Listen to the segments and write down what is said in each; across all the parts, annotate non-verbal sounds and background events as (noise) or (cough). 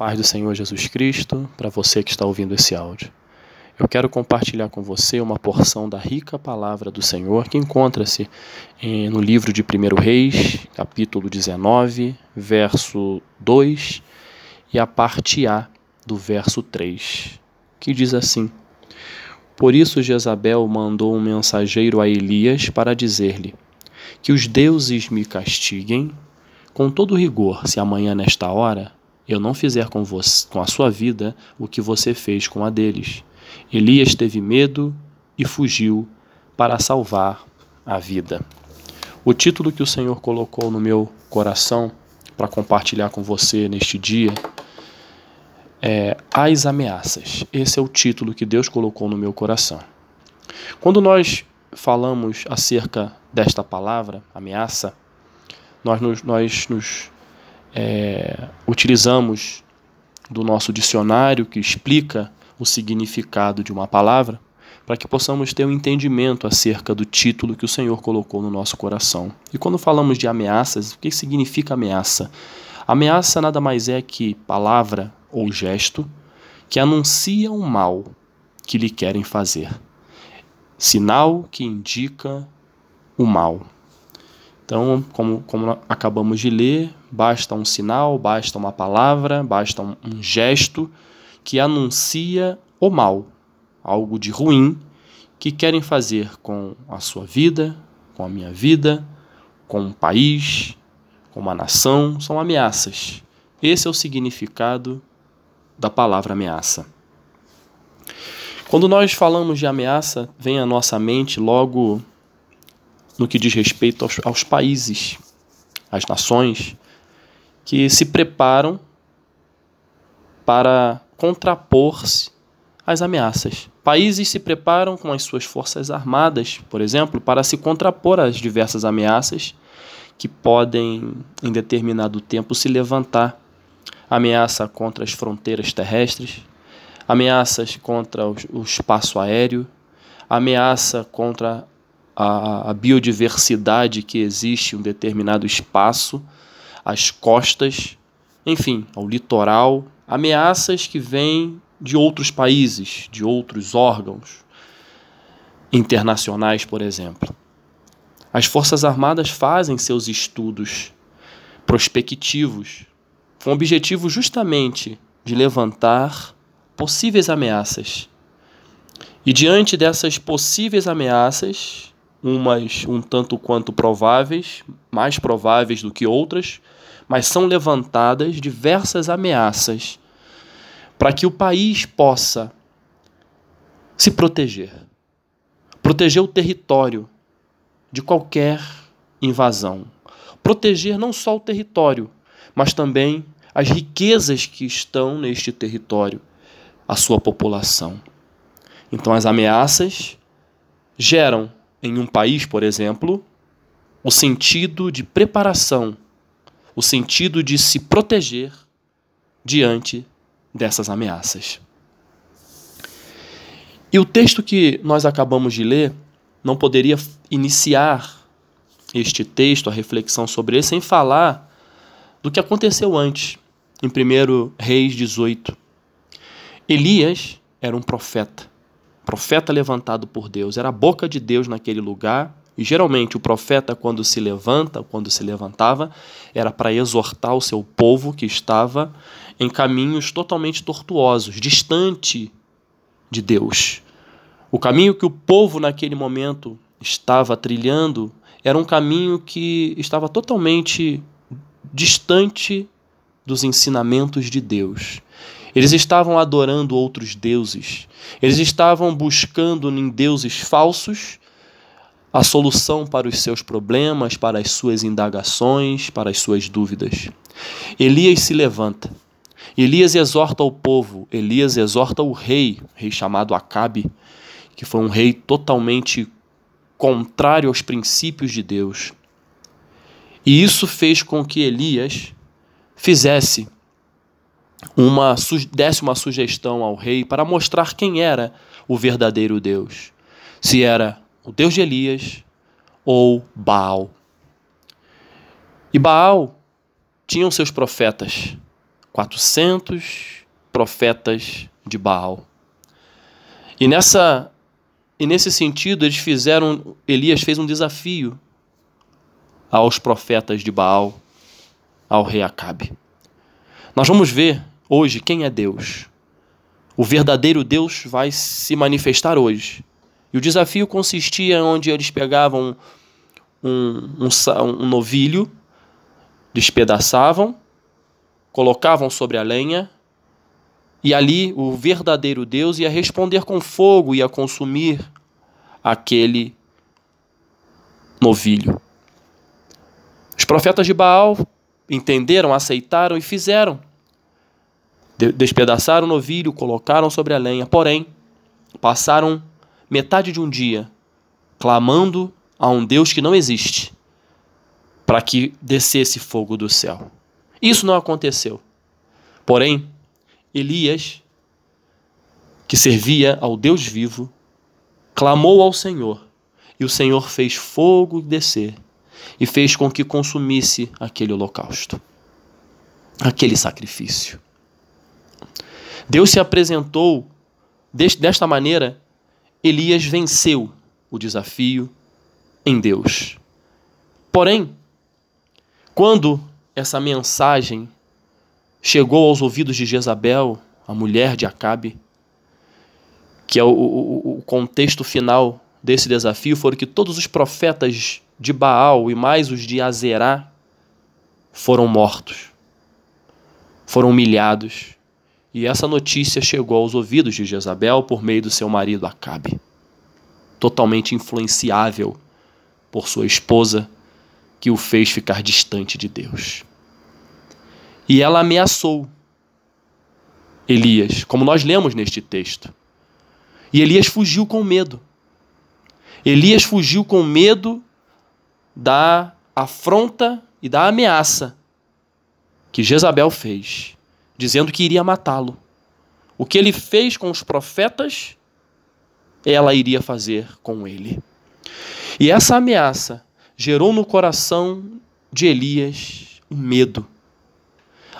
Paz do Senhor Jesus Cristo, para você que está ouvindo esse áudio. Eu quero compartilhar com você uma porção da rica palavra do Senhor que encontra-se eh, no livro de 1 Reis, capítulo 19, verso 2 e a parte A do verso 3, que diz assim: Por isso Jezabel mandou um mensageiro a Elias para dizer-lhe: Que os deuses me castiguem com todo rigor, se amanhã nesta hora eu não fizer com, você, com a sua vida o que você fez com a deles. Elias teve medo e fugiu para salvar a vida. O título que o Senhor colocou no meu coração para compartilhar com você neste dia é As Ameaças. Esse é o título que Deus colocou no meu coração. Quando nós falamos acerca desta palavra, ameaça, nós nos, nós nos é, utilizamos do nosso dicionário que explica o significado de uma palavra, para que possamos ter um entendimento acerca do título que o Senhor colocou no nosso coração. E quando falamos de ameaças, o que significa ameaça? Ameaça nada mais é que palavra ou gesto que anuncia um mal que lhe querem fazer. Sinal que indica o mal. Então, como, como acabamos de ler, basta um sinal, basta uma palavra, basta um, um gesto que anuncia o mal, algo de ruim que querem fazer com a sua vida, com a minha vida, com um país, com uma nação, são ameaças. Esse é o significado da palavra ameaça. Quando nós falamos de ameaça, vem à nossa mente logo no que diz respeito aos, aos países, às nações, que se preparam para contrapor-se às ameaças. Países se preparam com as suas forças armadas, por exemplo, para se contrapor às diversas ameaças que podem, em determinado tempo, se levantar. Ameaça contra as fronteiras terrestres, ameaças contra o espaço aéreo, ameaça contra a, a biodiversidade que existe em um determinado espaço, as costas, enfim, ao litoral, ameaças que vêm de outros países, de outros órgãos internacionais, por exemplo. As Forças Armadas fazem seus estudos prospectivos com o objetivo justamente de levantar possíveis ameaças. E diante dessas possíveis ameaças, umas um tanto quanto prováveis, mais prováveis do que outras, mas são levantadas diversas ameaças para que o país possa se proteger, proteger o território de qualquer invasão, proteger não só o território, mas também as riquezas que estão neste território, a sua população. Então as ameaças geram em um país, por exemplo, o sentido de preparação, o sentido de se proteger diante dessas ameaças. E o texto que nós acabamos de ler não poderia iniciar este texto, a reflexão sobre ele, sem falar do que aconteceu antes, em 1 Reis 18. Elias era um profeta profeta levantado por Deus, era a boca de Deus naquele lugar. E geralmente o profeta, quando se levanta, quando se levantava, era para exortar o seu povo que estava em caminhos totalmente tortuosos, distante de Deus. O caminho que o povo naquele momento estava trilhando era um caminho que estava totalmente distante dos ensinamentos de Deus. Eles estavam adorando outros deuses. Eles estavam buscando em deuses falsos a solução para os seus problemas, para as suas indagações, para as suas dúvidas. Elias se levanta. Elias exorta o povo, Elias exorta o rei, rei chamado Acabe, que foi um rei totalmente contrário aos princípios de Deus. E isso fez com que Elias fizesse uma desse uma sugestão ao rei para mostrar quem era o verdadeiro Deus. Se era o Deus de Elias ou Baal. E Baal tinham seus profetas, 400 profetas de Baal. E nessa e nesse sentido eles fizeram Elias fez um desafio aos profetas de Baal, ao rei Acabe. Nós vamos ver hoje quem é Deus. O verdadeiro Deus vai se manifestar hoje. E o desafio consistia onde eles pegavam um, um, um novilho, despedaçavam, colocavam sobre a lenha, e ali o verdadeiro Deus ia responder com fogo, ia consumir aquele novilho. Os profetas de Baal entenderam, aceitaram e fizeram. Despedaçaram o novilho, colocaram sobre a lenha, porém, passaram metade de um dia clamando a um Deus que não existe para que descesse fogo do céu. Isso não aconteceu. Porém, Elias, que servia ao Deus vivo, clamou ao Senhor, e o Senhor fez fogo descer e fez com que consumisse aquele holocausto, aquele sacrifício. Deus se apresentou desta maneira, Elias venceu o desafio em Deus. Porém, quando essa mensagem chegou aos ouvidos de Jezabel, a mulher de Acabe, que é o, o, o contexto final desse desafio, foram que todos os profetas de Baal e mais os de Azerá foram mortos, foram humilhados. E essa notícia chegou aos ouvidos de Jezabel por meio do seu marido Acabe, totalmente influenciável por sua esposa, que o fez ficar distante de Deus. E ela ameaçou Elias, como nós lemos neste texto. E Elias fugiu com medo. Elias fugiu com medo da afronta e da ameaça que Jezabel fez, dizendo que iria matá-lo. O que ele fez com os profetas, ela iria fazer com ele. E essa ameaça gerou no coração de Elias um medo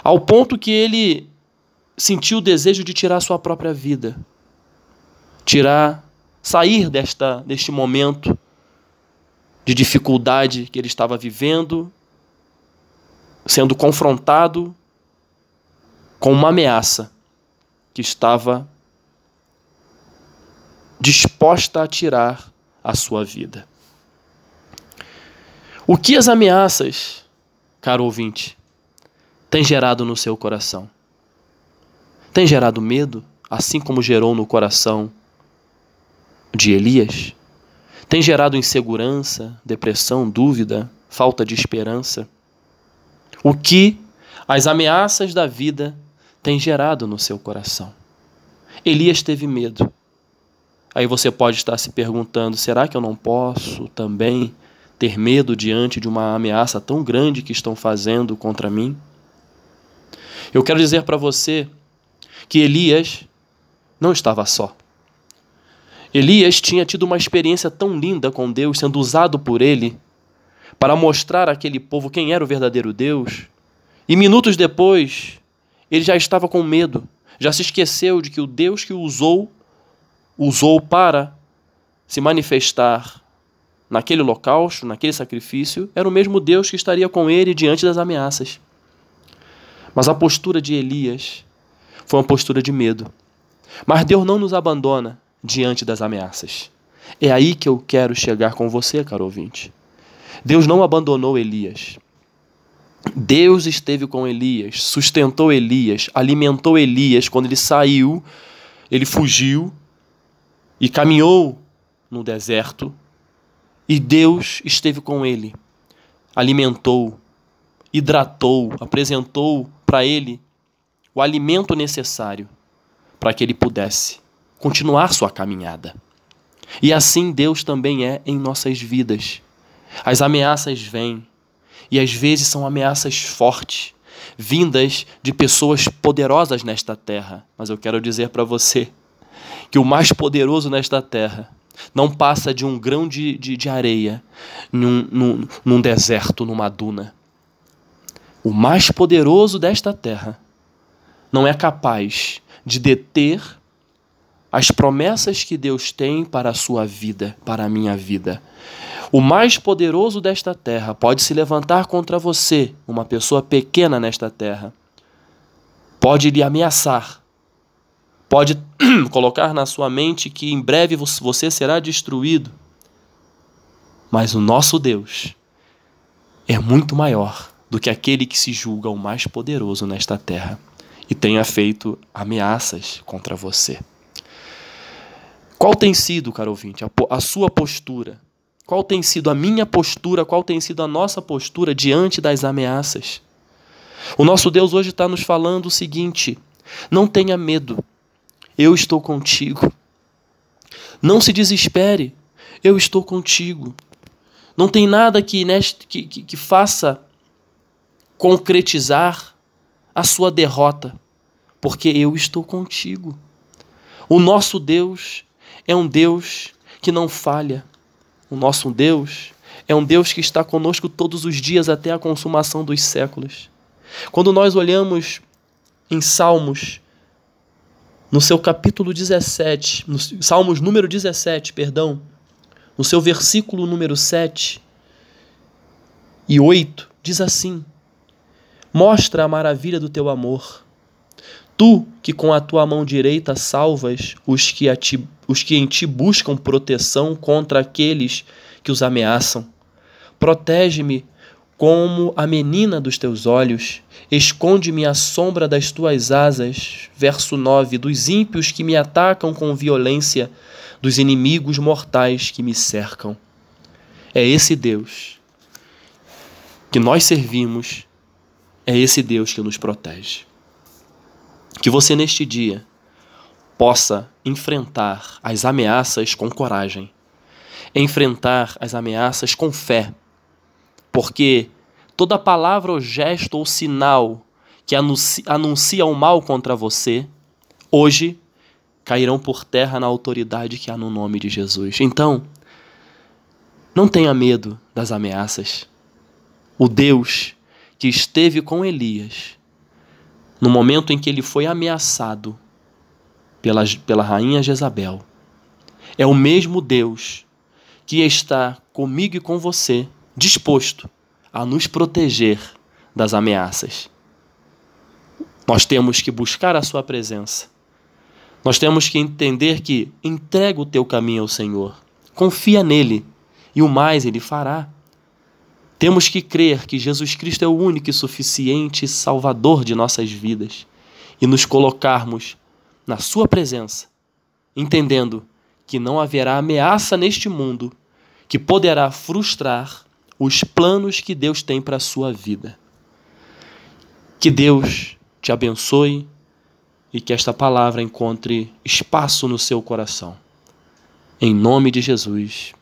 ao ponto que ele sentiu o desejo de tirar sua própria vida, tirar, sair desta, deste momento de dificuldade que ele estava vivendo, sendo confrontado com uma ameaça que estava disposta a tirar a sua vida. O que as ameaças, caro ouvinte, tem gerado no seu coração? Tem gerado medo, assim como gerou no coração de Elias? Tem gerado insegurança, depressão, dúvida, falta de esperança? O que as ameaças da vida têm gerado no seu coração? Elias teve medo. Aí você pode estar se perguntando: será que eu não posso também ter medo diante de uma ameaça tão grande que estão fazendo contra mim? Eu quero dizer para você que Elias não estava só. Elias tinha tido uma experiência tão linda com Deus, sendo usado por ele para mostrar àquele povo quem era o verdadeiro Deus. E minutos depois, ele já estava com medo, já se esqueceu de que o Deus que o usou, usou para se manifestar naquele holocausto, naquele sacrifício, era o mesmo Deus que estaria com ele diante das ameaças. Mas a postura de Elias foi uma postura de medo. Mas Deus não nos abandona diante das ameaças. É aí que eu quero chegar com você, caro ouvinte. Deus não abandonou Elias. Deus esteve com Elias, sustentou Elias, alimentou Elias quando ele saiu, ele fugiu e caminhou no deserto. E Deus esteve com ele, alimentou, hidratou, apresentou para ele o alimento necessário para que ele pudesse continuar sua caminhada. E assim Deus também é em nossas vidas. As ameaças vêm, e às vezes são ameaças fortes, vindas de pessoas poderosas nesta terra. Mas eu quero dizer para você que o mais poderoso nesta terra não passa de um grão de, de, de areia num, num, num deserto, numa duna. O mais poderoso desta terra não é capaz de deter as promessas que Deus tem para a sua vida, para a minha vida. O mais poderoso desta terra pode se levantar contra você, uma pessoa pequena nesta terra. Pode lhe ameaçar. Pode (clears throat) colocar na sua mente que em breve você será destruído. Mas o nosso Deus é muito maior do que aquele que se julga o mais poderoso nesta terra e tenha feito ameaças contra você. Qual tem sido, caro ouvinte, a, a sua postura qual tem sido a minha postura, qual tem sido a nossa postura diante das ameaças? O nosso Deus hoje está nos falando o seguinte: não tenha medo, eu estou contigo. Não se desespere, eu estou contigo. Não tem nada que, neste, que, que, que faça concretizar a sua derrota, porque eu estou contigo. O nosso Deus é um Deus que não falha. O nosso Deus é um Deus que está conosco todos os dias até a consumação dos séculos. Quando nós olhamos em Salmos, no seu capítulo 17, no Salmos número 17, perdão, no seu versículo número 7 e 8, diz assim: Mostra a maravilha do teu amor. Tu que com a tua mão direita salvas os que a ti os que em ti buscam proteção contra aqueles que os ameaçam. Protege-me como a menina dos teus olhos, esconde-me à sombra das tuas asas. Verso 9: Dos ímpios que me atacam com violência, dos inimigos mortais que me cercam. É esse Deus que nós servimos, é esse Deus que nos protege. Que você neste dia possa enfrentar as ameaças com coragem, enfrentar as ameaças com fé, porque toda palavra ou gesto ou sinal que anuncia, o mal contra você, hoje cairão por terra na autoridade que há no nome de Jesus. Então, não tenha medo das ameaças. O Deus que esteve com Elias no momento em que ele foi ameaçado pela, pela rainha Jezabel. É o mesmo Deus que está comigo e com você, disposto a nos proteger das ameaças. Nós temos que buscar a Sua presença. Nós temos que entender que entrega o teu caminho ao Senhor, confia nele e o mais ele fará. Temos que crer que Jesus Cristo é o único e suficiente Salvador de nossas vidas e nos colocarmos na Sua presença, entendendo que não haverá ameaça neste mundo que poderá frustrar os planos que Deus tem para a sua vida. Que Deus te abençoe e que esta palavra encontre espaço no seu coração. Em nome de Jesus.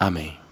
Amém.